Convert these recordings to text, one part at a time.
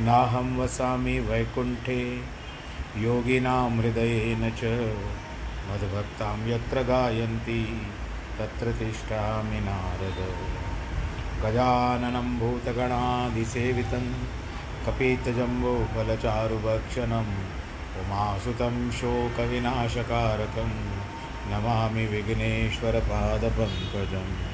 नाहं वसामि वैकुण्ठे, योगिनां हृदयेन च। मद्भक्तां यत्र गायन्ति, तत्र तिष्ठामि नारद। गजाननं भूतगणादिसेवितं कपीतजम्बोफलचारुभक्षणम् उमासुतं शोकविनाशकारकं, नमामि विघ्नेश्वरपादपङ्कजम्।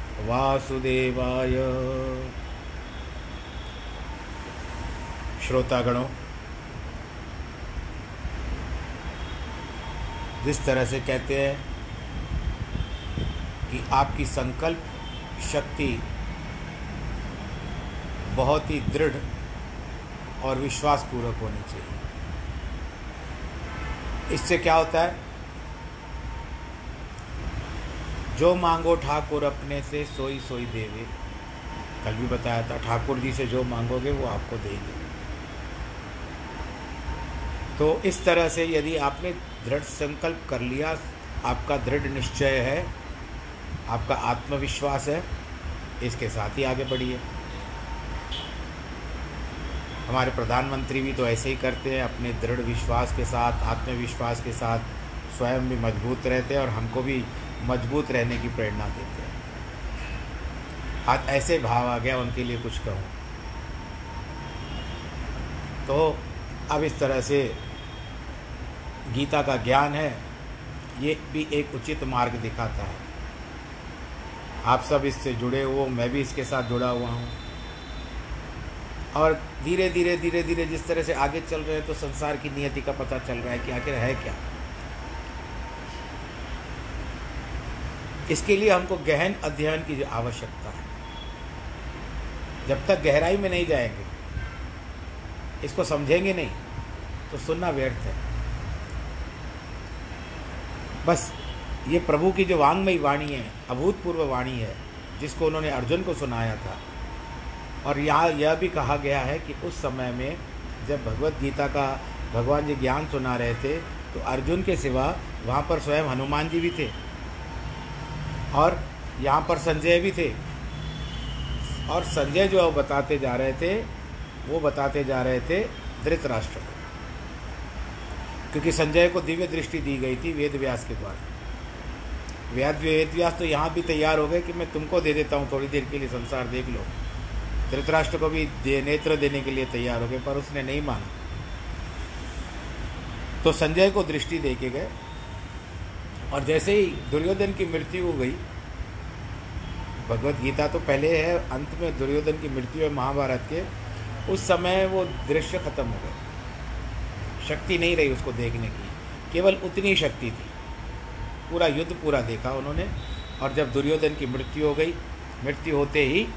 वासुदेवाय। श्रोतागणों, जिस तरह से कहते हैं कि आपकी संकल्प शक्ति बहुत ही दृढ़ और विश्वासपूर्वक होनी चाहिए। इससे क्या होता है? जो मांगो ठाकुर अपने से सोई सोई देवे। कल भी बताया था, ठाकुर जी से जो मांगोगे वो आपको देंगे। तो इस तरह से यदि आपने दृढ़ संकल्प कर लिया, आपका दृढ़ निश्चय है, आपका आत्मविश्वास है, इसके साथ ही आगे बढ़िए। हमारे प्रधानमंत्री भी तो ऐसे ही करते हैं, अपने दृढ़ विश्वास के साथ, आत्मविश्वास के साथ स्वयं भी मज़बूत रहते हैं और हमको भी मज़बूत रहने की प्रेरणा देते हैं। आज ऐसे भाव आ गया, उनके लिए कुछ कहूँ। तो अब इस तरह से गीता का ज्ञान है, ये भी एक उचित मार्ग दिखाता है। आप सब इससे जुड़े हो, मैं भी इसके साथ जुड़ा हुआ हूँ। और धीरे धीरे धीरे धीरे जिस तरह से आगे चल रहे हैं तो संसार की नियति का पता चल रहा है कि आखिर है क्या। इसके लिए हमको गहन अध्ययन की आवश्यकता है। जब तक गहराई में नहीं जाएँगे, इसको समझेंगे नहीं तो सुनना व्यर्थ है। बस, ये प्रभु की जो वांगमयी वाणी है, अभूतपूर्व वाणी है, जिसको उन्होंने अर्जुन को सुनाया था, और यहाँ, यह भी कहा गया है कि उस समय में जब भगवत गीता का भगवान जी ज्ञान सुना रहे थे तो अर्जुन के सिवा वहाँ पर स्वयं हनुमान जी भी थे। और यहाँ पर संजय भी थे। और संजय जो बताते जा रहे थे वो बताते जा रहे थे धृतराष्ट्र को। क्योंकि संजय को दिव्य दृष्टि दी गई थी वेद व्यास के द्वारा। वेद वेद व्यास तो यहाँ भी तैयार हो गए कि मैं तुमको दे देता हूँ थोड़ी देर के लिए संसार देख लो। धृतराष्ट्र को भी दे, नेत्र देने के लिए तैयार हो गए पर उसने नहीं माना। तो संजय को दृष्टि दे के गए। और जैसे ही दुर्योधन की मृत्यु हो गई, भगवत गीता तो पहले है, अंत में दुर्योधन की मृत्यु है महाभारत के, उस समय वो दृश्य खत्म हो गए। शक्ति नहीं रही उसको देखने की, केवल उतनी शक्ति थी। पूरा युद्ध पूरा देखा उन्होंने, और जब दुर्योधन की मृत्यु हो गई, मृत्यु होते ही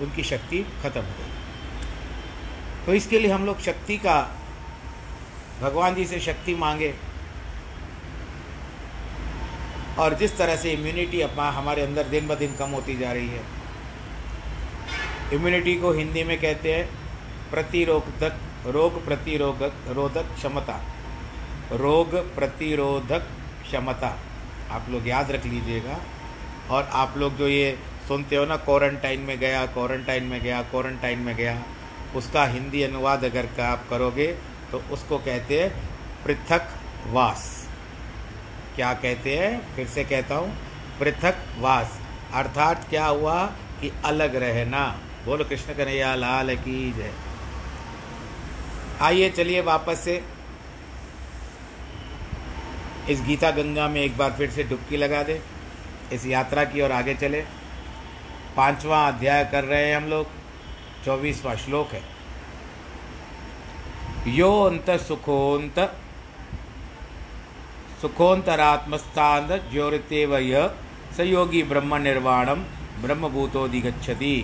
उनकी शक्ति खत्म हो गई। तो इसके लिए हम लोग शक्ति का, भगवान जी से शक्ति मांगे और जिस तरह से इम्यूनिटी अपना हमारे अंदर दिन ब दिन कम होती जा रही है। इम्यूनिटी को हिंदी में कहते हैं प्रतिरोधक, रोग प्रतिरोधक, रोधक क्षमता। रोग प्रतिरोधक क्षमता। आप लोग याद रख लीजिएगा। और आप लोग जो ये सुनते हो ना क्वारंटाइन में गया क्वारंटाइन में गया क्वारंटाइन में गया, उसका हिंदी अनुवाद अगर आप करोगे तो उसको कहते हैं पृथक वास। क्या कहते हैं? फिर से कहता हूँ, पृथक वास। अर्थात क्या हुआ कि अलग रहना। बोलो, कृष्ण कन्हैया, लाल की जय। आइए, चलिए वापस से। इस गीता गंगा में एक बार फिर से डुबकी लगा दे। इस यात्रा की ओर आगे चले। पांचवा अध्याय कर रहे हैं हम लोग। चौबीसवा श्लोक है। यो अंत सुखोंत सुखोंतरात्मस्थान ज्योरते वय सयोगी ब्रह्म निर्वाणम ब्रह्मभूतोदिगछति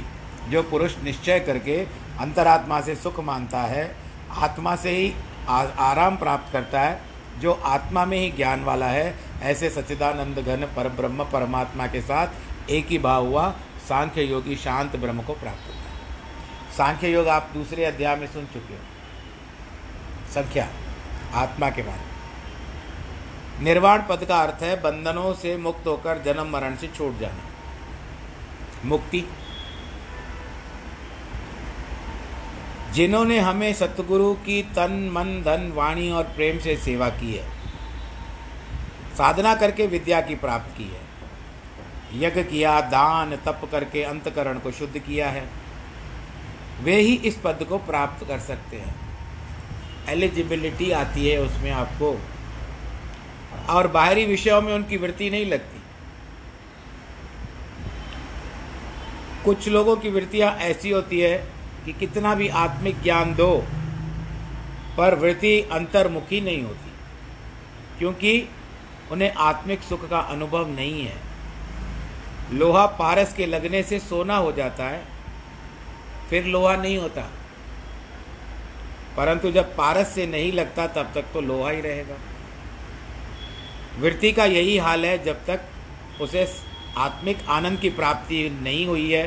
जो पुरुष निश्चय करके अंतरात्मा से सुख मानता है आत्मा से ही आ, आराम प्राप्त करता है जो आत्मा में ही ज्ञान वाला है ऐसे सच्चिदानंद घन पर ब्रह्म परमात्मा के साथ एक ही भाव हुआ सांख्य योगी शांत ब्रह्म को प्राप्त होता है। सांख्य योग आप दूसरे अध्याय में सुन चुके हो। संख्या आत्मा के बारे में। निर्वाण पद का अर्थ है बंधनों से मुक्त होकर जन्म मरण से छूट जाना। मुक्ति। जिन्होंने हमें सतगुरु की तन, मन, धन, वाणी और प्रेम से सेवा की है, साधना करके विद्या की प्राप्त की है, यज्ञ किया, दान, तप करके अंतकरण को शुद्ध किया है, वे ही इस पद को प्राप्त कर सकते हैं। एलिजिबिलिटी आती है उसमें आपको। और बाहरी विषयों में उनकी वृत्ति नहीं लगती। कुछ लोगों की वृत्तियाँ ऐसी होती है कि कितना भी आत्मिक ज्ञान दो, पर वृत्ति अंतर्मुखी नहीं होती, क्योंकि उन्हें आत्मिक सुख का अनुभव नहीं है। लोहा पारस के लगने से सोना हो जाता है, फिर लोहा नहीं होता। परंतु जब पारस से नहीं लगता, तब तक तो लोहा ही रहेगा। वृत्ति का यही हाल है, जब तक उसे आत्मिक आनंद की प्राप्ति नहीं हुई है,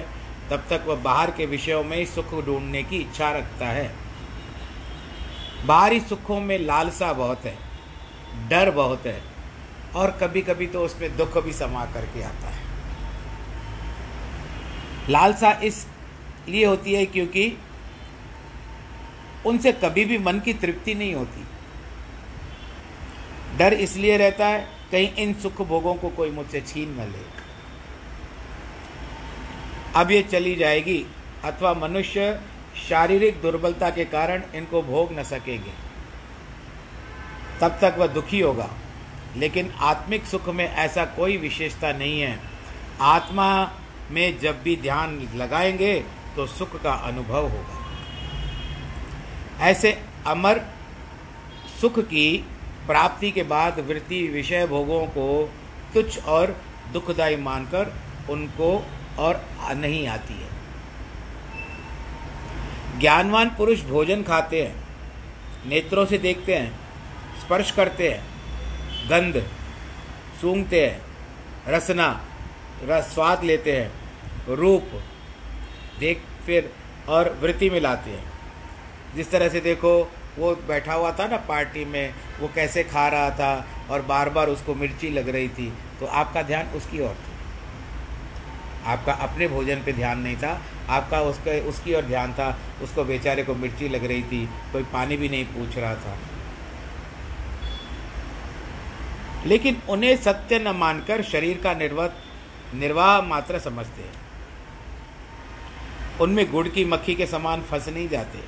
तब तक वह बाहर के विषयों में ही सुख ढूँढने की इच्छा रखता है। बाहरी सुखों में लालसा बहुत है, डर बहुत है, और कभी कभी तो उसमें दुख भी समा करके आता है। लालसा इसलिए होती है क्योंकि उनसे कभी भी मन की तृप्ति नहीं होती। डर इसलिए रहता है, कहीं इन सुख भोगों को कोई मुझसे छीन न ले। अब ये चली जाएगी, अथवा मनुष्य शारीरिक दुर्बलता के कारण इनको भोग न सकेंगे। तब तक वह दुखी होगा। लेकिन आत्मिक सुख में ऐसा कोई विशेषता नहीं है। आत्मा में जब भी ध्यान लगाएँगे तो सुख का अनुभव होगा। ऐसे अमर सुख की प्राप्ति के बाद वृत्ति विषय भोगों को तुच्छ और दुखदायी मानकर उनको और नहीं आती है। ज्ञानवान पुरुष भोजन खाते हैं, नेत्रों से देखते हैं, स्पर्श करते हैं, गंध सूंघते हैं, रसना रस स्वाद लेते हैं, रूप देख फिर और वृत्ति में लाते हैं। जिस तरह से देखो वो बैठा हुआ था ना पार्टी में, वो कैसे खा रहा था और बार बार उसको मिर्ची लग रही थी तो आपका ध्यान उसकी ओर था। आपका अपने भोजन पे ध्यान नहीं था, आपका उसके, उसकी ओर ध्यान था, उसको बेचारे को मिर्ची लग रही थी, कोई पानी भी नहीं पूछ रहा था। लेकिन उन्हें सत्य न मानकर शरीर का निर्वाह निर्वाह मात्र समझते हैं। उनमें गुड़ की मक्खी के समान फंस नहीं जाते।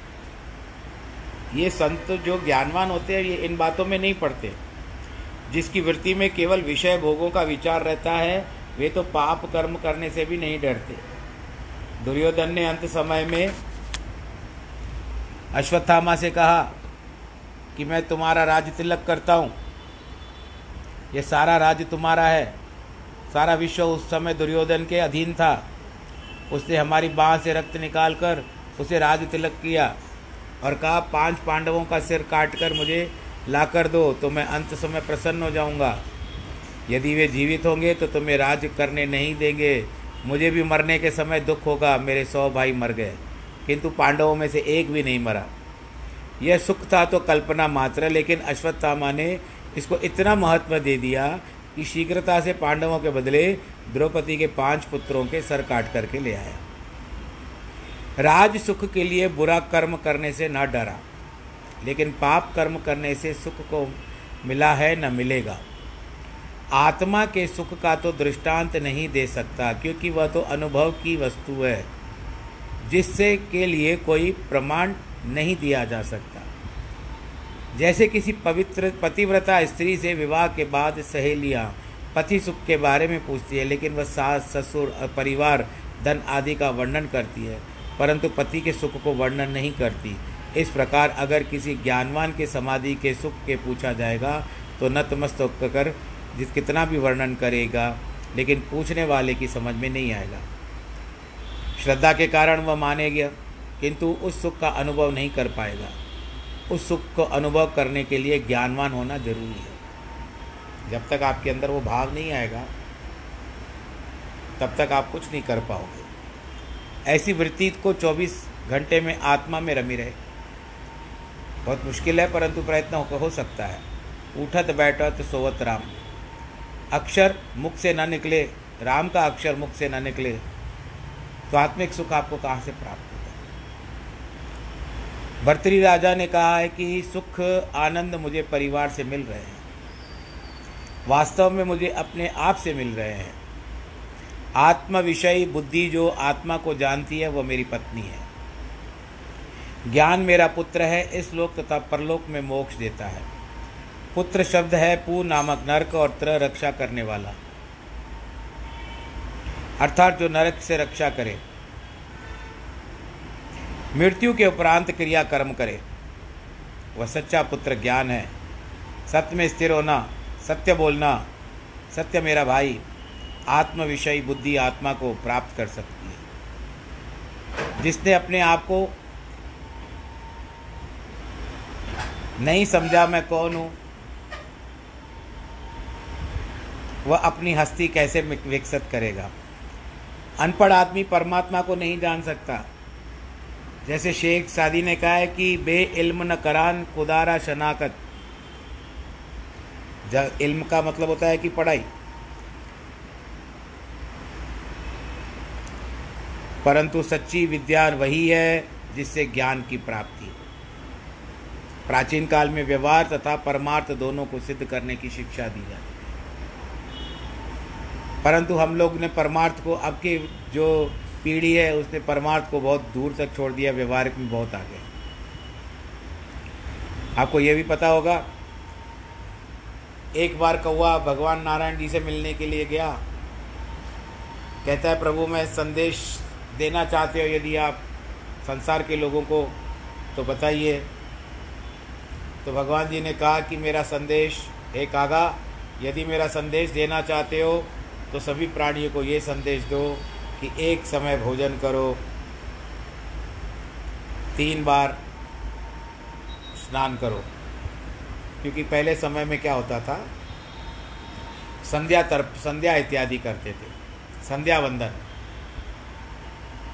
ये संत जो ज्ञानवान होते हैं, ये इन बातों में नहीं पड़ते जिसकी वृत्ति में केवल विषय भोगों का विचार रहता है, वे तो पाप कर्म करने से भी नहीं डरते। दुर्योधन ने अंत समय में अश्वत्थामा से कहा कि मैं तुम्हारा राज तिलक करता हूँ। ये सारा राज्य तुम्हारा है। सारा विश्व उस समय दुर्योधन के अधीन था। उसने हमारी बाँह से रक्त निकाल कर उसे राज तिलक किया। और कहा, पाँच पांडवों का सिर काट कर मुझे ला कर दो तो मैं अंत समय प्रसन्न हो जाऊँगा। यदि वे जीवित होंगे तो तुम्हें राज करने नहीं देंगे। मुझे भी मरने के समय दुख होगा, मेरे सौ भाई मर गए, किंतु पांडवों में से एक भी नहीं मरा। यह सुख था तो कल्पना मात्र, लेकिन अश्वत्थामा ने इसको इतना महत्व दे दिया कि शीघ्रता से पांडवों के बदले द्रौपदी के पाँच पुत्रों के सर काट करके ले आया। राज सुख के लिए बुरा कर्म करने से न डरा, लेकिन पाप कर्म करने से सुख को मिला है न मिलेगा। आत्मा के सुख का तो दृष्टांत नहीं दे सकता, क्योंकि वह तो अनुभव की वस्तु है, जिससे के लिए कोई प्रमाण नहीं दिया जा सकता। जैसे किसी पवित्र, पतिव्रता स्त्री से विवाह के बाद सहेलियाँ पति सुख के बारे में पूछती है, लेकिन वह सास, ससुर और परिवार, धन आदि का वर्णन करती है। परंतु पति के सुख को वर्णन नहीं करती। इस प्रकार अगर किसी ज्ञानवान के समाधि के सुख के पूछा जाएगा तो नतमस्तक कर जिस कितना भी वर्णन करेगा, लेकिन पूछने वाले की समझ में नहीं आएगा। श्रद्धा के कारण वह मानेगा, किंतु उस सुख का अनुभव नहीं कर पाएगा। उस सुख को अनुभव करने के लिए ज्ञानवान होना ज़रूरी है। जब तक आपके अंदर वो भाव नहीं आएगा, तब तक आप कुछ नहीं कर पाओगे। ऐसी वृत्ति को 24 घंटे में आत्मा में रमी रहे। बहुत मुश्किल है, परंतु प्रयत्न हो सकता है। उठत बैठत सोवत राम। अक्षर मुख से न निकले, राम का अक्षर मुख से न निकले तो आत्मिक सुख आपको कहाँ से प्राप्त होगा भर्तरी राजा ने कहा है कि सुख, आनंद मुझे परिवार से मिल रहे हैं। वास्तव में मुझे अपने आप से मिल रहे हैं। आत्म विषय बुद्धि जो आत्मा को जानती है वह मेरी पत्नी है। ज्ञान मेरा पुत्र है, इस लोक तथा परलोक में मोक्ष देता है। पुत्र शब्द है, पू नामक नरक और त्र रक्षा करने वाला। अर्थात जो नरक से रक्षा करे। मृत्यु के उपरांत क्रिया कर्म करे। वह सच्चा पुत्र ज्ञान है। सत्य में स्थिर होना, सत्य बोलना, सत्य मेरा भाई आत्म विषयी बुद्धि आत्मा को प्राप्त कर सकती है। जिसने अपने आप को नहीं समझा मैं कौन हूँ, वह अपनी हस्ती कैसे विकसित करेगा? अनपढ़ आदमी परमात्मा को नहीं जान सकता। जैसे शेख सादी ने कहा है कि बे इल्म न करान कुदारा शनाकत। इल्म का मतलब होता है कि पढ़ाई। परंतु सच्ची विद्या वही है जिससे ज्ञान की प्राप्ति हो। प्राचीन काल में व्यवहार तथा परमार्थ दोनों को सिद्ध करने की शिक्षा दी जाती है परंतु हम लोग ने परमार्थ को अब की जो पीढ़ी है, उसने परमार्थ को बहुत दूर तक छोड़ दिया, व्यवहारिक में बहुत आगे। आपको यह भी पता होगा, एक बार कौआ भगवान नारायण जी से मिलने के लिए गया। कहता है, प्रभु, मैं संदेश देना चाहते हो यदि आप संसार के लोगों को तो बताइए। तो भगवान जी ने कहा कि मेरा संदेश एक आगा यदि मेरा संदेश देना चाहते हो तो सभी प्राणियों को ये संदेश दो कि एक समय भोजन करो। तीन बार स्नान करो। क्योंकि पहले समय में क्या होता था? संध्या तरफ़ संध्या इत्यादि करते थे। संध्या वंदन।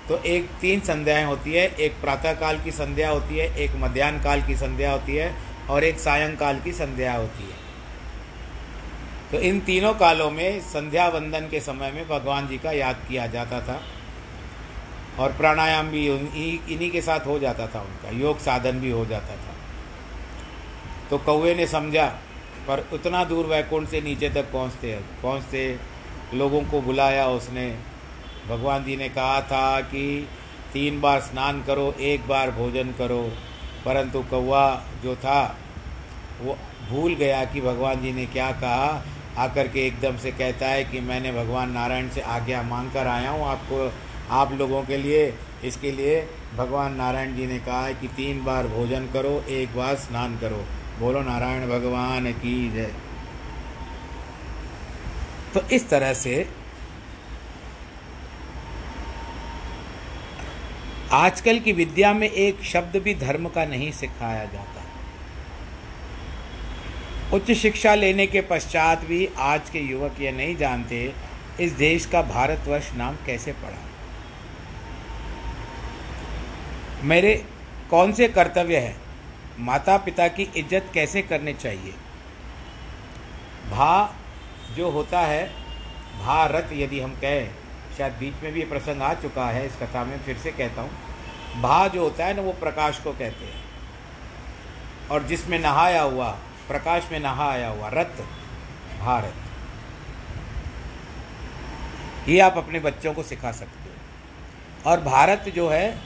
तो एक तीन संध्याएँ होती है, एक प्रातः काल की संध्या होती है, एक मध्यान्ह काल की संध्या होती है और एक सायंकाल की संध्या होती है। तो इन तीनों कालों में संध्या वंदन के समय में भगवान जी का याद किया जाता था और प्राणायाम भी इन्हीं के साथ हो जाता था उनका, योग साधन भी हो जाता था। तो कौए ने समझा, पर उतना दूर वैकुंठ से नीचे तक पहुँचते पहुँचते लोगों को बुलाया उसने भगवान जी ने कहा था कि तीन बार स्नान करो, एक बार भोजन करो। परंतु कौवा जो था, वो भूल गया कि भगवान जी ने क्या कहा। आकर के एकदम से कहता है कि मैंने भगवान नारायण से आज्ञा मांग कर आया हूँ आपको, आप लोगों के लिए। इसके लिए भगवान नारायण जी ने कहा है कि तीन बार भोजन करो, एक बार स्नान करो। बोलो, नारायण भगवान की जय। तो इस तरह से आजकल की विद्या में एक शब्द भी धर्म का नहीं सिखाया जाता। उच्च शिक्षा लेने के पश्चात भी आज के युवक ये नहीं जानते, इस देश का भारतवर्ष नाम कैसे पड़ा। मेरे, कौन से कर्तव्य है? माता पिता की इज़्ज़त कैसे करनी चाहिए? भा, जो होता है भारत यदि हम कहें, शायद बीच में भी ये प्रसंग आ चुका है, इस कथा में फिर से कहता हूँ। भा जो होता है ना, वो प्रकाश को कहते हैं। और जिसमें नहाया हुआ, प्रकाश में नहाया हुआ रथ भारत। ये आप अपने बच्चों को सिखा सकते हो। और भारत जो है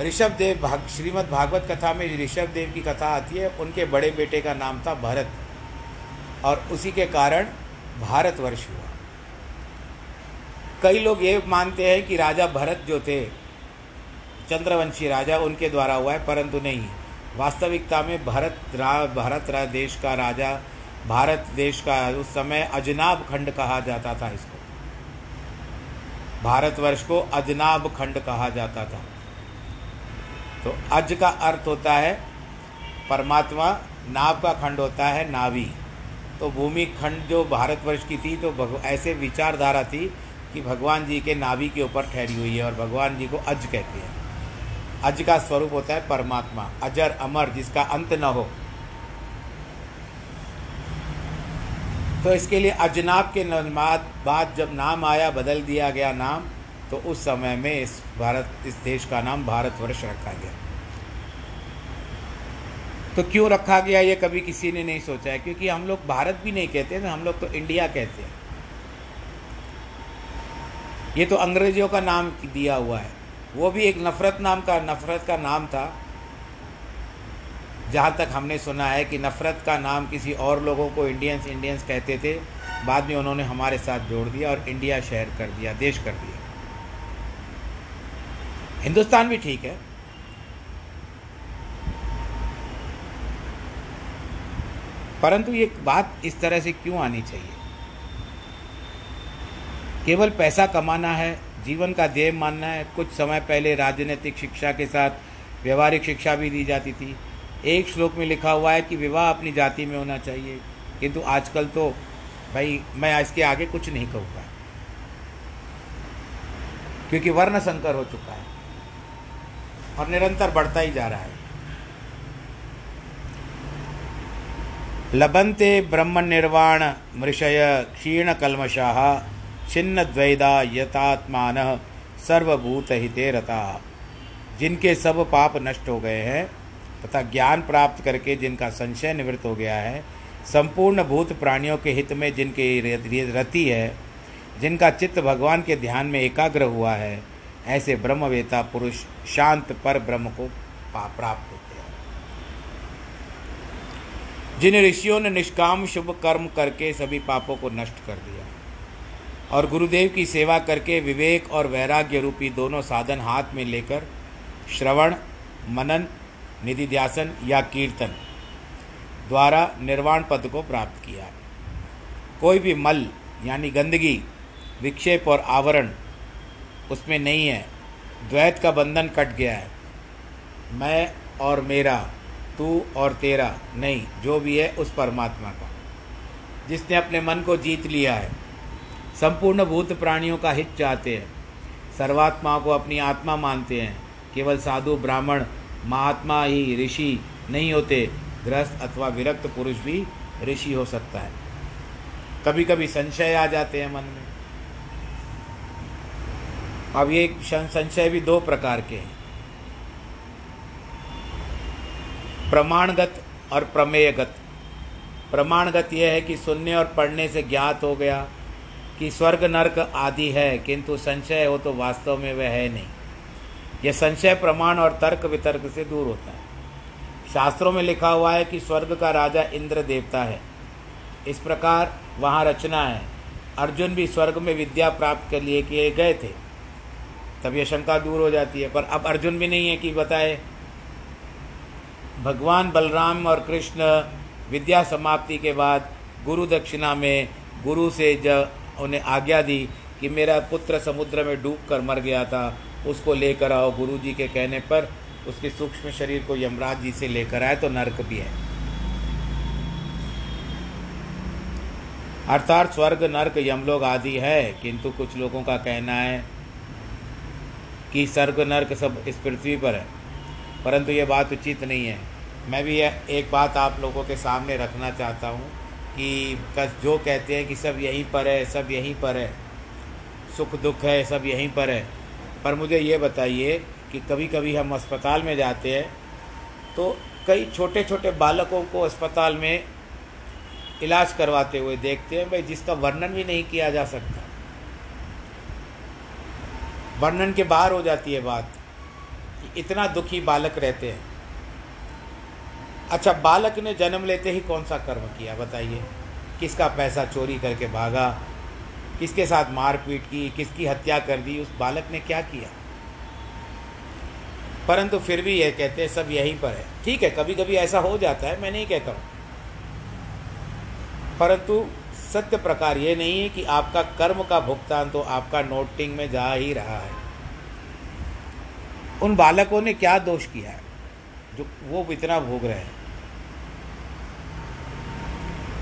ऋषभ देव भाग, श्रीमद् भागवत कथा में ऋषभ देव की कथा आती है, उनके बड़े बेटे का नाम था भरत। और उसी के कारण भारतवर्ष हुआ। कई लोग ये मानते हैं कि राजा भरत जो थे चंद्रवंशी राजा उनके द्वारा हुआ है, परंतु नहीं। वास्तविकता में भारत रा भारत रा, देश का राजा, भारत देश का उस समय अजनाब खंड कहा जाता था इसको। भारतवर्ष को अजनाब खंड कहा जाता था। तो अज का अर्थ होता है, परमात्मा नाव का खंड होता है नावी तो भूमि खंड जो भारतवर्ष की थी तो ऐसे विचारधारा थी कि भगवान जी के नाभि के ऊपर ठहरी हुई है और भगवान जी को अज कहते हैं। अज का स्वरूप होता है परमात्मा, अजर, अमर, जिसका अंत न हो। तो इसके लिए अजनाब के बाद जब नाम आया, बदल दिया गया नाम तो उस समय में इस भारत, इस देश का नाम भारतवर्ष रखा गया। तो क्यों रखा गया, ये कभी किसी ने नहीं सोचा है, क्योंकि हम लोग भारत भी नहीं कहते हम लोग तो इंडिया कहते हैं। ये तो अंग्रेज़ों का नाम दिया हुआ है। वो भी एक नफ़रत नाम का, नफ़रत का नाम था। जहाँ तक हमने सुना है कि नफ़रत का नाम किसी और लोगों को इंडियंस इंडियंस कहते थे, बाद में उन्होंने हमारे साथ जोड़ दिया और इंडिया शहर कर दिया, देश कर दिया। हिंदुस्तान भी ठीक है। परंतु ये बात इस तरह से क्यों आनी चाहिए? केवल पैसा कमाना है जीवन का ध्येय मानना है। कुछ समय पहले राजनीतिक शिक्षा के साथ व्यवहारिक शिक्षा भी दी जाती थी। एक श्लोक में लिखा हुआ है कि विवाह अपनी जाति में होना चाहिए। किंतु आजकल तो भाई, मैं इसके आगे कुछ नहीं कहूँगा। क्योंकि वर्ण संकर हो चुका है और निरंतर बढ़ता ही जा रहा है। लबंते ब्रह्म निर्वाण मृषय क्षीण कलमशाह छिन्न द्वैदा यथात्मान सर्वभूत हिते रता। जिनके सब पाप नष्ट हो गए हैं, तथा ज्ञान प्राप्त करके जिनका संशय निवृत्त हो गया है, संपूर्ण भूत प्राणियों के हित में जिनके रति है, जिनका चित्त भगवान के ध्यान में एकाग्र हुआ है, ऐसे ब्रह्मवेता पुरुष शांत पर ब्रह्म को प्राप्त होते हैं। जिन ऋषियों ने निष्काम शुभ कर्म करके सभी पापों को नष्ट कर दिया और गुरुदेव की सेवा करके विवेक और वैराग्य रूपी दोनों साधन हाथ में लेकर श्रवण, मनन, निधिध्यासन या कीर्तन द्वारा निर्वाण पद को प्राप्त किया कोई भी मल, यानी गंदगी, विक्षेप और आवरण उसमें नहीं है। द्वैत का बंधन कट गया है। मैं और मेरा, तू और तेरा, नहीं, जो भी है उस परमात्मा का, जिसने अपने मन को जीत लिया है। संपूर्ण भूत प्राणियों का हित चाहते हैं। सर्वात्मा को अपनी आत्मा मानते हैं। केवल साधु, ब्राह्मण, महात्मा ही ऋषि नहीं होते। गृहस्थ अथवा विरक्त पुरुष भी ऋषि हो सकता है। कभी कभी संशय आ जाते हैं मन में। अब ये संशय भी दो प्रकार के हैं। प्रमाणगत और प्रमेयगत। प्रमाणगत यह है कि सुनने और पढ़ने से ज्ञात हो गया कि स्वर्ग, नर्क आदि है, किंतु संशय हो तो वास्तव में वह है नहीं। यह संशय, प्रमाण और तर्क वितर्क से दूर होता है। शास्त्रों में लिखा हुआ है कि स्वर्ग का राजा इंद्र देवता है। इस प्रकार वहाँ रचना है। अर्जुन भी स्वर्ग में विद्या प्राप्त कर लिए किए गए थे। तब ये शंका दूर हो जाती है। पर अब अर्जुन भी नहीं है कि बताए। भगवान बलराम और कृष्ण विद्या समाप्ति के बाद गुरु दक्षिणा में गुरु से जब उन्हें आज्ञा दी कि मेरा पुत्र समुद्र में डूब कर मर गया था। उसको लेकर आओ गुरु जी के कहने पर उसके सूक्ष्म शरीर को यमराज जी से लेकर आए तो नरक भी है। अर्थात स्वर्ग, नर्क यमलोक आदि है, किंतु कुछ लोगों का कहना है कि स्वर्ग, नर्क सब इस पृथ्वी पर है। परंतु ये बात उचित नहीं है। मैं भी एक बात आप लोगों के सामने रखना चाहता हूँ। कि जो कहते हैं कि सब यहीं पर है, सब यहीं पर है। सुख दुख है, सब यहीं पर है। पर मुझे ये बताइए कि कभी कभी हम अस्पताल में जाते हैं तो कई छोटे छोटे बालकों को अस्पताल में इलाज करवाते हुए देखते हैं, भाई जिसका वर्णन भी नहीं किया जा सकता। वर्णन के बाहर हो जाती है बात कि इतना दुखी बालक रहते हैं। अच्छा बालक ने जन्म लेते ही कौन सा कर्म किया, बताइए? किसका पैसा चोरी करके भागा? किसके साथ मारपीट की? किसकी हत्या कर दी? उस बालक ने क्या किया? परंतु फिर भी यह कहते हैं, सब यहीं पर है। ठीक है कभी कभी ऐसा हो जाता है, मैं नहीं कहता हूँ। परंतु सत्य प्रकार ये नहीं है कि आपका कर्म का भुगतान तो आपका नोटिंग में जा ही रहा है। उन बालकों ने क्या दोष किया है? जो वो इतना भोग रहे हैं।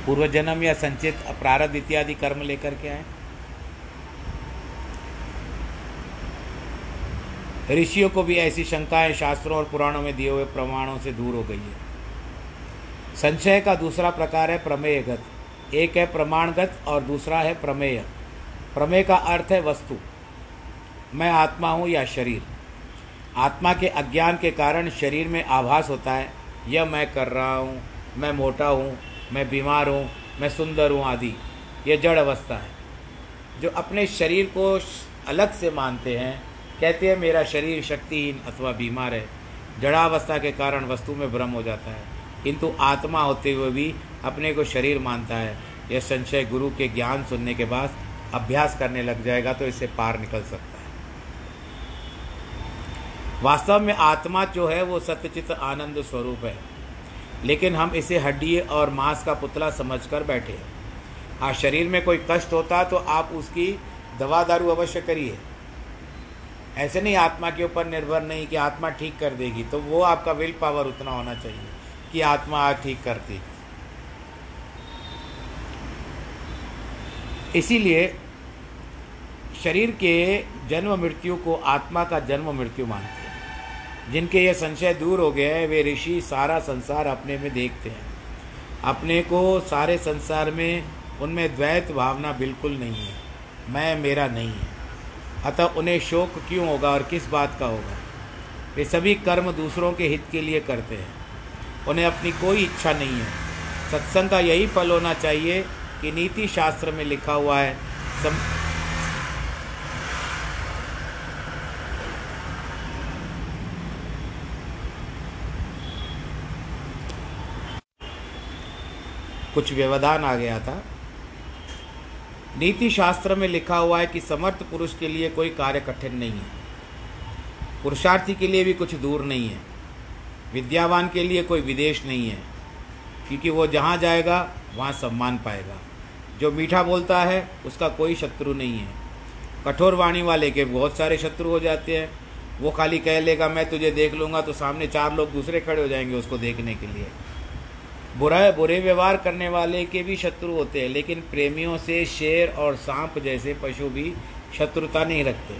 पूर्व जन्म या संचित अपराध इत्यादि कर्म लेकर के आए। ऋषियों को भी ऐसी शंकाएँ शास्त्रों और पुराणों में दिए हुए प्रमाणों से दूर हो गई है। संशय का दूसरा प्रकार है प्रमेयगत। एक है प्रमाणगत और दूसरा है प्रमेय। प्रमेय का अर्थ है वस्तु। मैं आत्मा हूँ या शरीर। आत्मा के अज्ञान के कारण शरीर में आभास होता है। यह मैं कर रहा हूँ, मैं मोटा हूँ, मैं बीमार हूँ, मैं सुंदर हूँ आदि। यह जड़ अवस्था है। जो अपने शरीर को अलग से मानते हैं, कहते हैं, मेरा शरीर शक्तिहीन अथवा बीमार है। जड़ावस्था के कारण वस्तु में भ्रम हो जाता है। किंतु आत्मा होते हुए भी अपने को शरीर मानता है। यह संशय गुरु के ज्ञान सुनने के बाद अभ्यास करने लग जाएगा तो इससे पार निकल सकता है। वास्तव में आत्मा जो है वो सत्यचित आनंद स्वरूप है। लेकिन हम इसे हड्डी और मांस का पुतला समझकर बैठे हैं। हाँ शरीर में कोई कष्ट होता तो आप उसकी दवा दारू अवश्य करिए। ऐसे नहीं, आत्मा के ऊपर निर्भर नहीं कि आत्मा ठीक कर देगी तो वो आपका विल पावर उतना होना चाहिए कि आत्मा आज ठीक कर देगी इसीलिए शरीर के जन्म मृत्यु को आत्मा का जन्म मृत्यु मानते जिनके ये संशय दूर हो गए हैं, वे ऋषि सारा संसार अपने में देखते हैं। अपने को सारे संसार में उनमें द्वैत भावना बिल्कुल नहीं है। मैं, मेरा नहीं है। अतः उन्हें शोक क्यों होगा और किस बात का होगा? वे सभी कर्म दूसरों के हित के लिए करते हैं। उन्हें अपनी कोई इच्छा नहीं है। सत्संग का यही फल होना चाहिए कि नीति शास्त्र में लिखा हुआ है. कुछ व्यवधान आ गया था। नीति शास्त्र में लिखा हुआ है कि समर्थ पुरुष के लिए कोई कार्य कठिन नहीं है। पुरुषार्थी के लिए भी कुछ दूर नहीं है। विद्यावान के लिए कोई विदेश नहीं है। क्योंकि वो जहाँ जाएगा, वहाँ सम्मान पाएगा। जो मीठा बोलता है, उसका कोई शत्रु नहीं है। कठोर वाणी वाले के बहुत सारे शत्रु हो जाते हैं। वो खाली कह लेगा, मैं तुझे देख लूँगा तो सामने चार लोग दूसरे खड़े हो जाएँगे उसको देखने के लिए। बुरा बुरे व्यवहार करने वाले के भी शत्रु होते हैं, लेकिन प्रेमियों से शेर और सांप जैसे पशु भी शत्रुता नहीं रखते।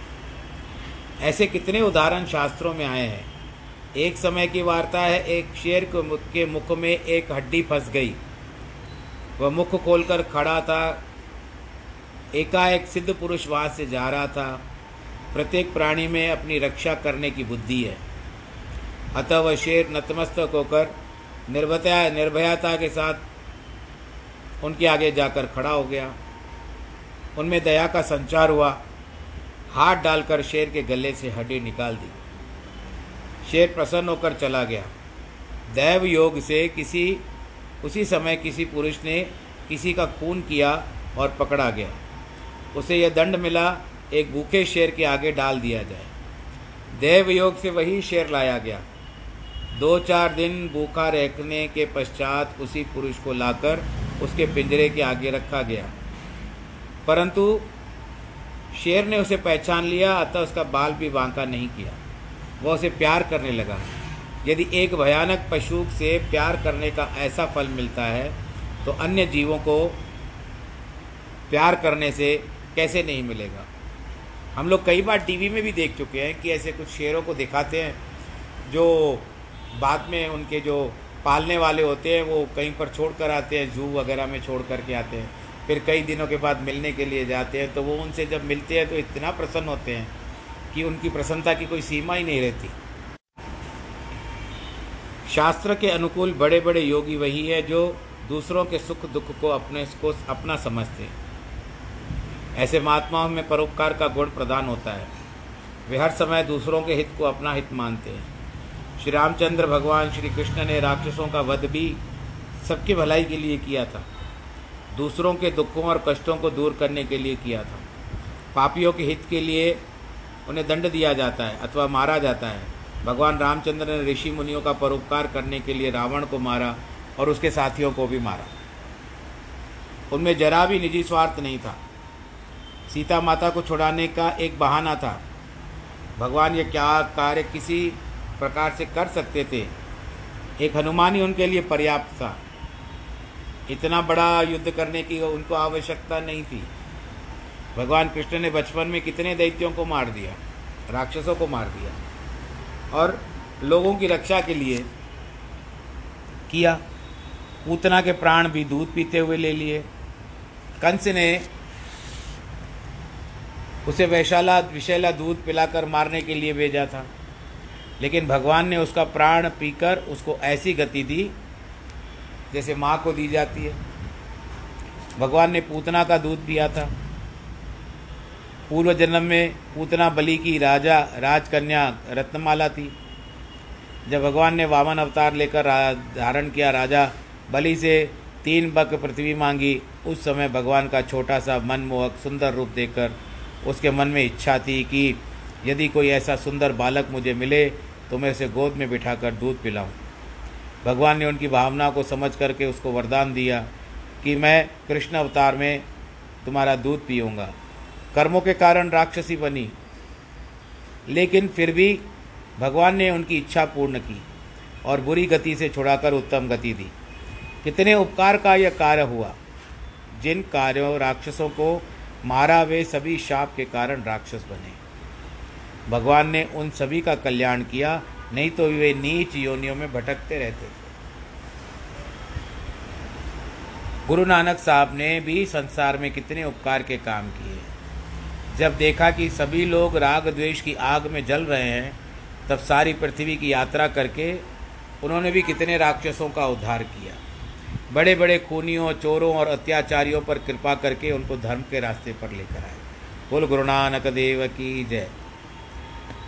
ऐसे कितने उदाहरण शास्त्रों में आए हैं। एक समय की वार्ता है, एक शेर को मुख के मुख में एक हड्डी फंस गई। वह मुख खोलकर खड़ा था। एकाएक सिद्ध पुरुष वहाँ से जा रहा था। प्रत्येक प्राणी में अपनी रक्षा करने की बुद्धि है। अतः वह शेर नतमस्तक होकर निर्भयता निर्भयता के साथ उनके आगे जाकर खड़ा हो गया। उनमें दया का संचार हुआ। हाथ डालकर शेर के गले से हड्डी निकाल दी। शेर प्रसन्न होकर चला गया। दैव योग से किसी, उसी समय किसी पुरुष ने किसी का खून किया और पकड़ा गया। उसे यह दंड मिला, एक भूखे शेर के आगे डाल दिया जाए। देव योग से वही शेर लाया गया। दो चार दिन भूखा रखने के पश्चात उसी पुरुष को लाकर उसके पिंजरे के आगे रखा गया। परंतु शेर ने उसे पहचान लिया, अतः उसका बाल भी बांका नहीं किया। वह उसे प्यार करने लगा। यदि एक भयानक पशु से प्यार करने का ऐसा फल मिलता है तो अन्य जीवों को प्यार करने से कैसे नहीं मिलेगा? हम लोग कई बार टीवी में भी देख चुके हैं कि ऐसे कुछ शेरों को दिखाते हैं, जो बाद में उनके जो पालने वाले होते हैं, वो कहीं पर छोड़ कर आते हैं, जू वगैरह में छोड़ कर के आते हैं। फिर कई दिनों के बाद मिलने के लिए जाते हैं तो वो उनसे जब मिलते हैं तो इतना प्रसन्न होते हैं कि उनकी प्रसन्नता की कोई सीमा ही नहीं रहती। शास्त्र के अनुकूल बड़े बड़े योगी वही है जो दूसरों के सुख दुख को अपने, को अपना समझते हैं। ऐसे महात्माओं में परोपकार का गुण प्रदान होता है। वे हर समय दूसरों के हित को अपना हित मानते हैं। श्री रामचंद्र भगवान श्री कृष्ण ने राक्षसों का वध भी सबकी भलाई के लिए किया था। दूसरों के दुखों और कष्टों को दूर करने के लिए किया था। पापियों के हित के लिए उन्हें दंड दिया जाता है अथवा मारा जाता है। भगवान रामचंद्र ने ऋषि मुनियों का परोपकार करने के लिए रावण को मारा और उसके साथियों को भी मारा। उनमें जरा भी निजी स्वार्थ नहीं था। सीता माता को छुड़ाने का एक बहाना था। भगवान ये क्या कार्य किसी प्रकार से कर सकते थे। एक हनुमान ही उनके लिए पर्याप्त था। इतना बड़ा युद्ध करने की उनको आवश्यकता नहीं थी। भगवान कृष्ण ने बचपन में कितने दैत्यों को मार दिया, राक्षसों को मार दिया, और लोगों की रक्षा के लिए किया। पूतना के प्राण भी दूध पीते हुए ले लिए। कंस ने उसे वैशाला विशैला दूध पिलाकर मारने के लिए भेजा था। लेकिन भगवान ने उसका प्राण पीकर उसको ऐसी गति दी, जैसे माँ को दी जाती है। भगवान ने पूतना का दूध पिया था। पूर्व जन्म में पूतना बलि की राजा, राजकन्या रत्नमाला थी। जब भगवान ने वामन अवतार लेकर धारण किया, राजा बलि से तीन बक पृथ्वी मांगी, उस समय भगवान का छोटा सा मनमोहक सुंदर रूप देखकर उसके मन में इच्छा थी कि यदि कोई ऐसा सुंदर बालक मुझे मिले तो मैं उसे गोद में बिठाकर दूध पिलाऊं। भगवान ने उनकी भावना को समझ करके उसको वरदान दिया कि मैं कृष्ण अवतार में तुम्हारा दूध पीऊँगा। कर्मों के कारण राक्षसी बनी। लेकिन फिर भी भगवान ने उनकी इच्छा पूर्ण की और बुरी गति से छुड़ाकर उत्तम गति दी। कितने उपकार का यह कार्य हुआ। जिन कार्यों राक्षसों को मारा, वे सभी शाप के कारण राक्षस बने। भगवान ने उन सभी का कल्याण किया, नहीं तो वे नीच योनियों में भटकते रहते थे। गुरु नानक साहब ने भी संसार में कितने उपकार के काम किए। जब देखा कि सभी लोग राग द्वेष की आग में जल रहे हैं, तब सारी पृथ्वी की यात्रा करके उन्होंने भी कितने राक्षसों का उद्धार किया। बड़े बड़े खूनियों, चोरों और अत्याचारियों पर कृपा करके उनको धर्म के रास्ते पर लेकर आए। बोल गुरु नानक देव की जय।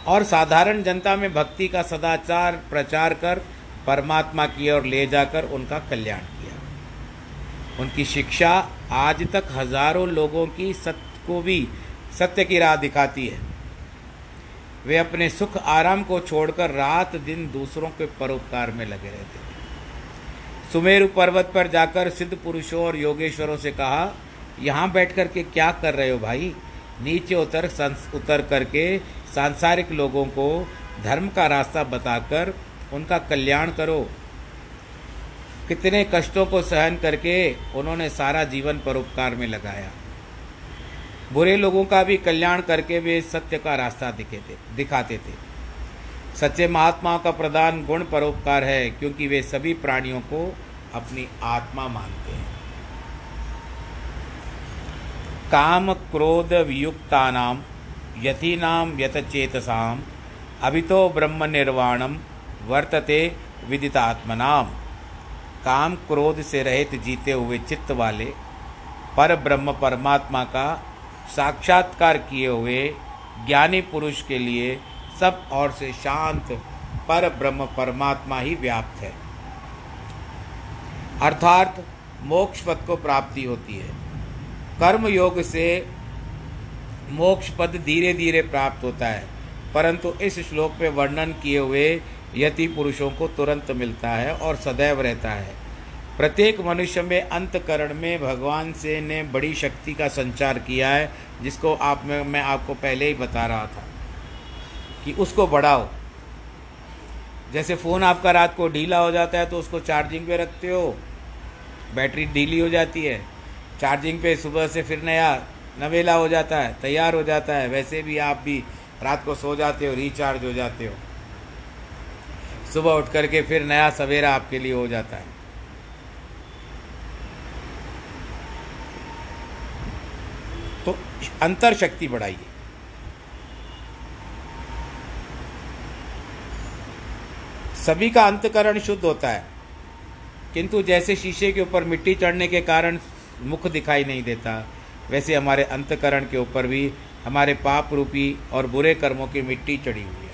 और साधारण जनता में भक्ति का सदाचार प्रचार कर, परमात्मा की ओर ले जाकर उनका कल्याण किया। उनकी शिक्षा आज तक हज़ारों लोगों की सत्य को भी सत्य की राह दिखाती है। वे अपने सुख आराम को छोड़कर रात दिन दूसरों के परोपकार में लगे रहते थे सुमेरु पर्वत पर जाकर सिद्ध पुरुषों और योगेश्वरों से कहा, यहाँ बैठ कर के क्या कर रहे हो भाई? नीचे उतर उतर करके सांसारिक लोगों को धर्म का रास्ता बताकर उनका कल्याण करो। कितने कष्टों को सहन करके उन्होंने सारा जीवन परोपकार में लगाया। बुरे लोगों का भी कल्याण करके वे सत्य का रास्ता दिखे थे, दिखाते थे। सच्चे महात्माओं का प्रधान गुण परोपकार है, क्योंकि वे सभी प्राणियों को अपनी आत्मा मानते हैं। काम क्रोध वियुक्ता नाम यतीनाम यतचेतसाम अभितो ब्रह्म निर्वाणम वर्तते विदितात्मनाम काम क्रोध से रहित जीते हुए चित्त वाले, पर ब्रह्म परमात्मा का साक्षात्कार किए हुए ज्ञानी पुरुष के लिए सब और से शांत पर ब्रह्म परमात्मा ही व्याप्त है। अर्थात मोक्ष पद को प्राप्ति होती है। कर्म योग से मोक्ष पद धीरे धीरे प्राप्त होता है। परंतु इस श्लोक में वर्णन किए हुए यति पुरुषों को तुरंत मिलता है और सदैव रहता है। प्रत्येक मनुष्य में अंतकरण में भगवान से ने बड़ी शक्ति का संचार किया है, जिसको आप में, मैं आपको पहले ही बता रहा था कि उसको बढ़ाओ। जैसे फ़ोन आपका रात को ढीला हो जाता है तो उसको चार्जिंग पे रखते हो, बैटरी ढीली हो जाती है। चार्जिंग पे सुबह से फिर नया नवेला हो जाता है, तैयार हो जाता है। वैसे भी आप भी रात को सो जाते हो, रिचार्ज हो जाते हो। सुबह उठ करके फिर नया सवेरा आपके लिए हो जाता है। तो अंतर शक्ति बढ़ाइए। सभी का अंतकरण शुद्ध होता है, किंतु जैसे शीशे के ऊपर मिट्टी चढ़ने के कारण मुख दिखाई नहीं देता। वैसे हमारे अंतकरण के ऊपर भी हमारे पाप रूपी और बुरे कर्मों की मिट्टी चढ़ी हुई है।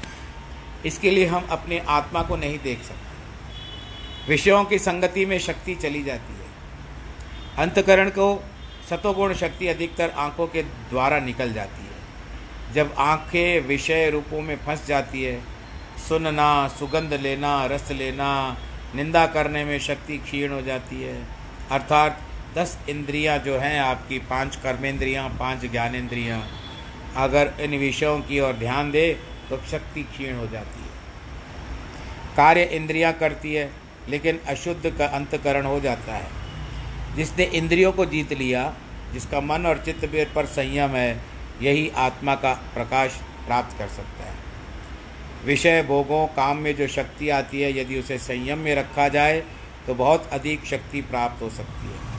इसके लिए हम अपने आत्मा को नहीं देख सकते। विषयों की संगति में शक्ति चली जाती है। अंतकरण को सतोगुण शक्ति अधिकतर आँखों के द्वारा निकल जाती है। जब आँखें विषय रूपों में फंस जाती है, सुनना, सुगंध लेना, रस लेना, निंदा करने में शक्ति क्षीण हो जाती है। अर्थात दस इंद्रियाँ जो हैं आपकी, पाँच कर्मेंद्रियाँ, पाँच ज्ञानेंद्रियाँ, अगर इन विषयों की ओर ध्यान दे तो शक्ति क्षीण हो जाती है। कार्य इंद्रियाँ करती है, लेकिन अशुद्ध का अंतकरण हो जाता है। जिसने इंद्रियों को जीत लिया, जिसका मन और चित्त पर संयम है, यही आत्मा का प्रकाश प्राप्त कर सकता है। विषय, भोगों, काम में जो शक्ति आती है, यदि उसे संयम में रखा जाए तो बहुत अधिक शक्ति प्राप्त हो सकती है।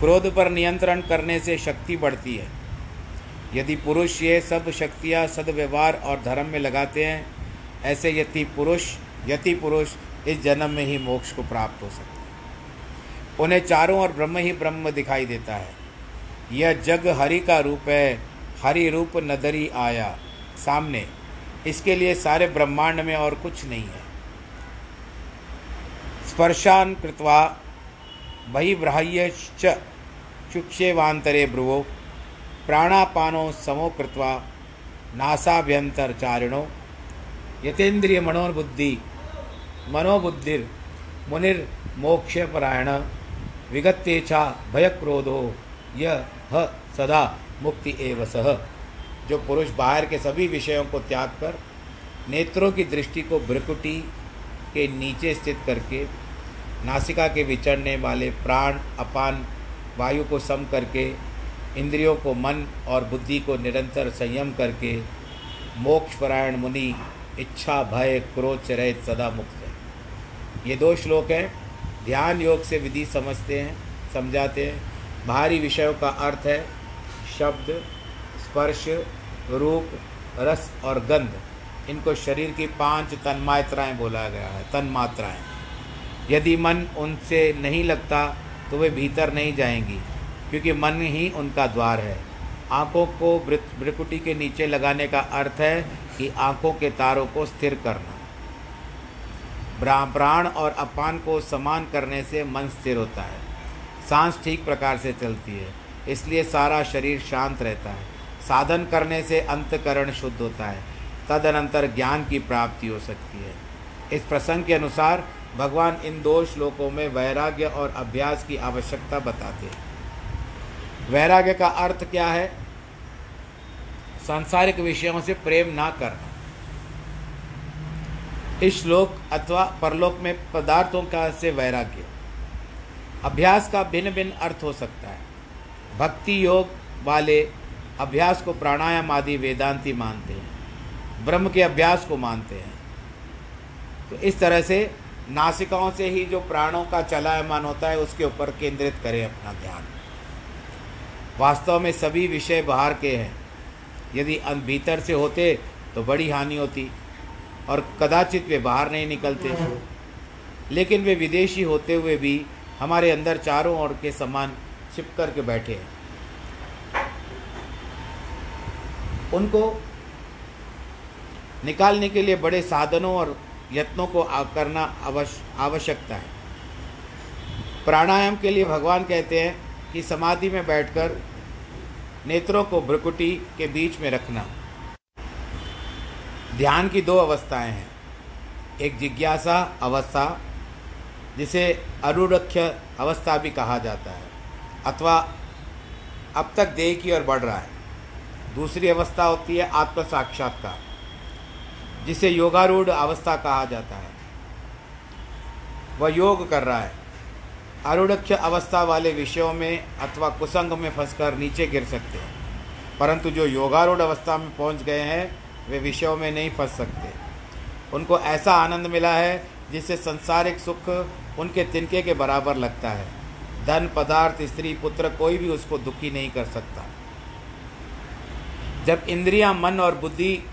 क्रोध पर नियंत्रण करने से शक्ति बढ़ती है। यदि पुरुष ये सब शक्तियाँ सदव्यवहार और धर्म में लगाते हैं, ऐसे यति पुरुष यति पुरुष इस जन्म में ही मोक्ष को प्राप्त हो सकते हैं। उन्हें चारों और ब्रह्म ही ब्रह्म दिखाई देता है। यह जग हरि का रूप है, हरि रूप नदरी आया, सामने। इसके लिए सारे ब्रह्मांड में और कुछ नहीं है। स्पर्शान कृत्वा बहिब्राह्य चुक्षेवांतरे भ्रुवो प्राणापानो समो कृत्वा नासाभ्यंतरचारिणो यतेन्द्रिय मनोबुद्धि मनोबुद्धिर, मुनिर्मोक्षपरायण विगत्येच्छा भयक्रोधो यह सदा मुक्ति एव सह जो पुरुष बाहर के सभी विषयों को त्याग कर, नेत्रों की दृष्टि को भ्रकुटी के नीचे स्थित करके नासिका के विचरने वाले प्राण अपान वायु को सम करके, इंद्रियों को मन और बुद्धि को निरंतर संयम करके, मोक्षपरायण मुनि इच्छा, भय, क्रोध से रहित सदा मुक्त है। ये दो श्लोक हैं। ध्यान योग से विधि समझते हैं, समझाते हैं। बाहरी विषयों का अर्थ है शब्द, स्पर्श, रूप, रस और गंध। इनको शरीर की पाँच तन्मात्राएँ बोला गया है, तन्मात्राएँ। यदि मन उनसे नहीं लगता तो वे भीतर नहीं जाएँगी, क्योंकि मन ही उनका द्वार है। आँखों को ब्रिकुटी के नीचे लगाने का अर्थ है कि आँखों के तारों को स्थिर करना। प्राण और अपान को समान करने से मन स्थिर होता है। सांस ठीक प्रकार से चलती है, इसलिए सारा शरीर शांत रहता है। साधन करने से अंतकरण शुद्ध होता है, तदनंतर ज्ञान की प्राप्ति हो सकती है। इस प्रसंग के अनुसार भगवान इन दो श्लोकों में वैराग्य और अभ्यास की आवश्यकता बताते हैं। वैराग्य का अर्थ क्या है? सांसारिक विषयों से प्रेम ना करना। इस श्लोक अथवा परलोक में पदार्थों का से वैराग्य। अभ्यास का भिन्न भिन्न अर्थ हो सकता है। भक्ति योग वाले अभ्यास को प्राणायाम आदि वेदांती मानते हैं। ब्रह्म के अभ्यास को मानते हैं। तो इस तरह से नासिकाओं से ही जो प्राणों का चलायमान होता है, उसके ऊपर केंद्रित करें अपना ध्यान। वास्तव में सभी विषय बाहर के हैं। यदि भीतर से होते तो बड़ी हानि होती और कदाचित वे बाहर नहीं निकलते। लेकिन वे विदेशी होते हुए भी हमारे अंदर चारों ओर के समान छिप कर के बैठे हैं। उनको निकालने के लिए बड़े साधनों और यत्नों को करना आवश्यकता है। प्राणायाम के लिए भगवान कहते हैं कि समाधि में बैठकर नेत्रों को भ्रकुटी के बीच में रखना। ध्यान की दो अवस्थाएँ हैं। एक जिज्ञासा अवस्था, जिसे अरुरख्य अवस्था भी कहा जाता है, अथवा अब तक देह की ओर बढ़ रहा है। दूसरी अवस्था होती है आत्म साक्षात्कार जिसे योगारूढ़ अवस्था कहा जाता है। वह योग कर रहा है। आरूढ़ अवस्था वाले विषयों में अथवा कुसंग में फंसकर नीचे गिर सकते हैं। परंतु जो योगारूढ़ अवस्था में पहुँच गए हैं, वे विषयों में नहीं फंस सकते। उनको ऐसा आनंद मिला है, जिससे संसारिक सुख उनके तिनके के बराबर लगता है। धन, पदार्थ, स्त्री, पुत्र कोई भी उसको दुखी नहीं कर सकता। जब इंद्रियाँ, मन और बुद्धि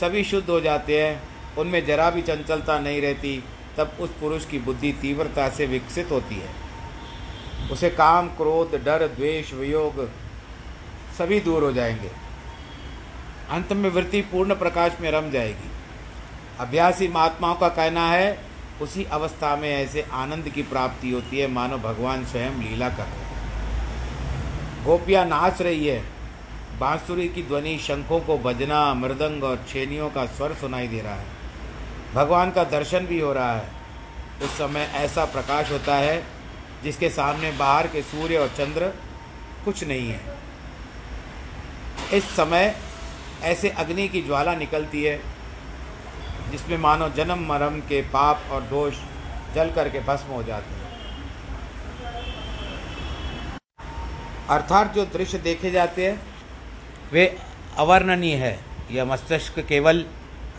सभी शुद्ध हो जाते हैं, उनमें जरा भी चंचलता नहीं रहती, तब उस पुरुष की बुद्धि तीव्रता से विकसित होती है। उसे काम, क्रोध, डर, द्वेष, वियोग सभी दूर हो जाएँगे। अंत में वृत्ति पूर्ण प्रकाश में रम जाएगी। अभ्यासी महात्माओं का कहना है, उसी अवस्था में ऐसे आनंद की प्राप्ति होती है, मानो भगवान स्वयं लीला कर रहे हैं। गोपियाँ नाच रही है बांसुरी की ध्वनि शंखों को बजना, मृदंग और छेनियों का स्वर सुनाई दे रहा है। भगवान का दर्शन भी हो रहा है। उस समय ऐसा प्रकाश होता है, जिसके सामने बाहर के सूर्य और चंद्र कुछ नहीं है। इस समय ऐसे अग्नि की ज्वाला निकलती है, जिसमें मानो जन्म मरम के पाप और दोष जल करके भस्म हो जाते हैं। अर्थात जो दृश्य देखे जाते हैं वे अवर्णनीय है। यह मस्तिष्क केवल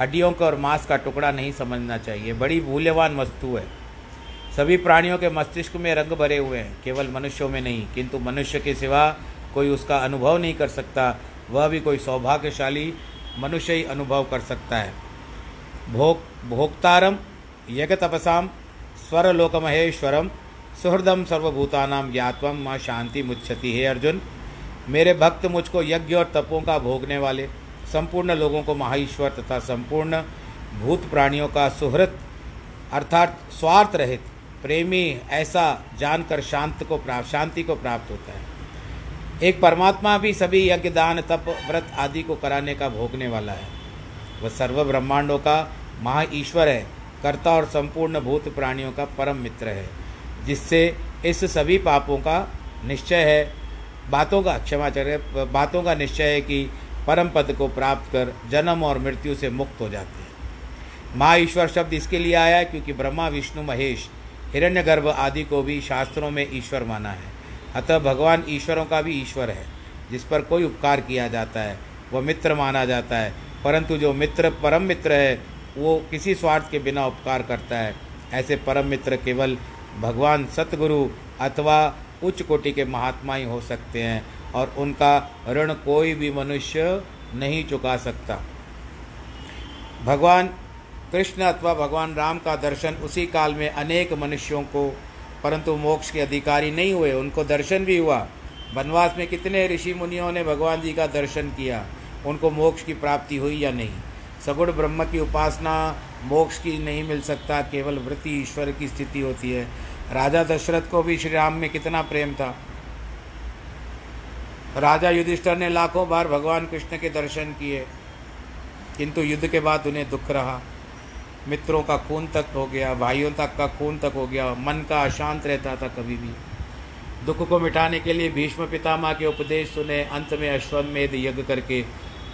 हड्डियों का और मांस का टुकड़ा नहीं समझना चाहिए, बड़ी मूल्यवान वस्तु है। सभी प्राणियों के मस्तिष्क में रंग भरे हुए हैं, केवल मनुष्यों में नहीं, किंतु मनुष्य के सिवा कोई उसका अनुभव नहीं कर सकता, वह भी कोई सौभाग्यशाली मनुष्य ही अनुभव कर सकता है। भोग, भोक्तारम यज्ञ तपसाम स्वरलोकमहेश्वरम, सुहृदम सर्वभूतानाम ज्ञातवम माँ शांति मुच्छति, हे अर्जुन। मेरे भक्त मुझको यज्ञ और तपों का भोगने वाले, संपूर्ण लोगों को महाईश्वर तथा संपूर्ण भूत प्राणियों का सुहृत, अर्थात स्वार्थ रहित, प्रेमी ऐसा जानकर शांत को प्राप्त, शांति को प्राप्त होता है। एक परमात्मा भी सभी यज्ञ, दान, तप, व्रत आदि को कराने का भोगने वाला है। वह सर्व ब्रह्मांडों का महा ईश्वर है, कर्ता और संपूर्ण भूत प्राणियों का परम मित्र है, जिससे इस सभी पापों का निश्चय है बातों का क्षमा चरे बातों का निश्चय है कि परम पद को प्राप्त कर जन्म और मृत्यु से मुक्त हो जाते हैं। माँ ईश्वर शब्द इसके लिए आया है क्योंकि ब्रह्मा, विष्णु, महेश, हिरण्यगर्भ आदि को भी शास्त्रों में ईश्वर माना है। अतः भगवान ईश्वरों का भी ईश्वर है। जिस पर कोई उपकार किया जाता है, वह मित्र माना जाता है। परंतु जो मित्र, परम मित्र है, वो किसी स्वार्थ के बिना उपकार करता है। ऐसे परम मित्र केवल भगवान, सतगुरु अथवा उच्च कोटि के महात्मा ही हो सकते हैं और उनका ऋण कोई भी मनुष्य नहीं चुका सकता। भगवान कृष्ण अथवा भगवान राम का दर्शन उसी काल में अनेक मनुष्यों को, परंतु मोक्ष के अधिकारी नहीं हुए, उनको दर्शन भी हुआ। वनवास में कितने ऋषि मुनियों ने भगवान जी का दर्शन किया, उनको मोक्ष की प्राप्ति हुई या नहीं? सगुण ब्रह्म की उपासना मोक्ष की नहीं मिल सकता, केवल वृत्ति ईश्वर की स्थिति होती है। राजा दशरथ को भी श्री राम में कितना प्रेम था। राजा युधिष्ठर ने लाखों बार भगवान कृष्ण के दर्शन किए, किंतु युद्ध के बाद उन्हें दुख रहा। मित्रों का खून तक हो गया, भाइयों तक का खून तक हो गया, मन का अशांत रहता था कभी भी। दुख को मिटाने के लिए भीष्म पितामह के उपदेश सुने, अंत में अश्वमेध यज्ञ करके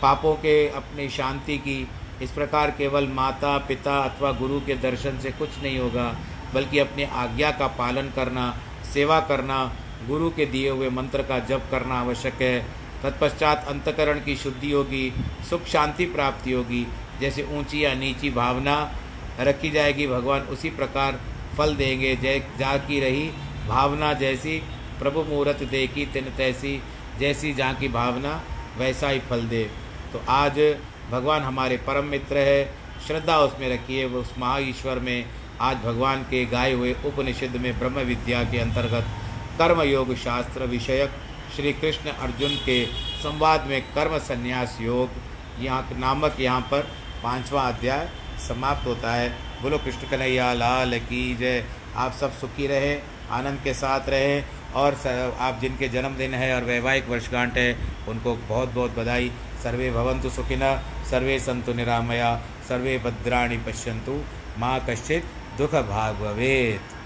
पापों के अपनी शांति की। इस प्रकार केवल माता, पिता अथवा गुरु के दर्शन से कुछ नहीं होगा। बल्कि अपनी आज्ञा का पालन करना, सेवा करना, गुरु के दिए हुए मंत्र का जप करना आवश्यक है। तत्पश्चात अंतकरण की शुद्धि होगी, सुख शांति प्राप्ति होगी। जैसे ऊँची या नीची भावना रखी जाएगी, भगवान उसी प्रकार फल देंगे। जय जा की रही भावना जैसी, प्रभु मुहूर्त देखी तिन तैसी, जैसी जहाँ की भावना, वैसा ही फल दे। तो आज भगवान हमारे परम मित्र है, श्रद्धा उसमें रखिए, वो उस महा ईश्वर में आज भगवान के गाए हुए उपनिषद में ब्रह्म विद्या के अंतर्गत कर्म योग शास्त्र विषयक श्री कृष्ण अर्जुन के संवाद में कर्म संन्यास योग यहाँ नामक यहाँ पर पांचवा अध्याय समाप्त होता है। बोलो कृष्ण कन्हैया, लाल की जय। आप सब सुखी रहे, आनंद के साथ रहे और आप जिनके जन्मदिन है और वैवाहिक वर्षगांठ है, उनको बहुत बहुत बधाई। सर्वे भवंतु सुखिनः, सर्वे संतु निरामया, सर्वे भद्राणी पश्यंतु माँ कश्चित दुख भाग भवेत।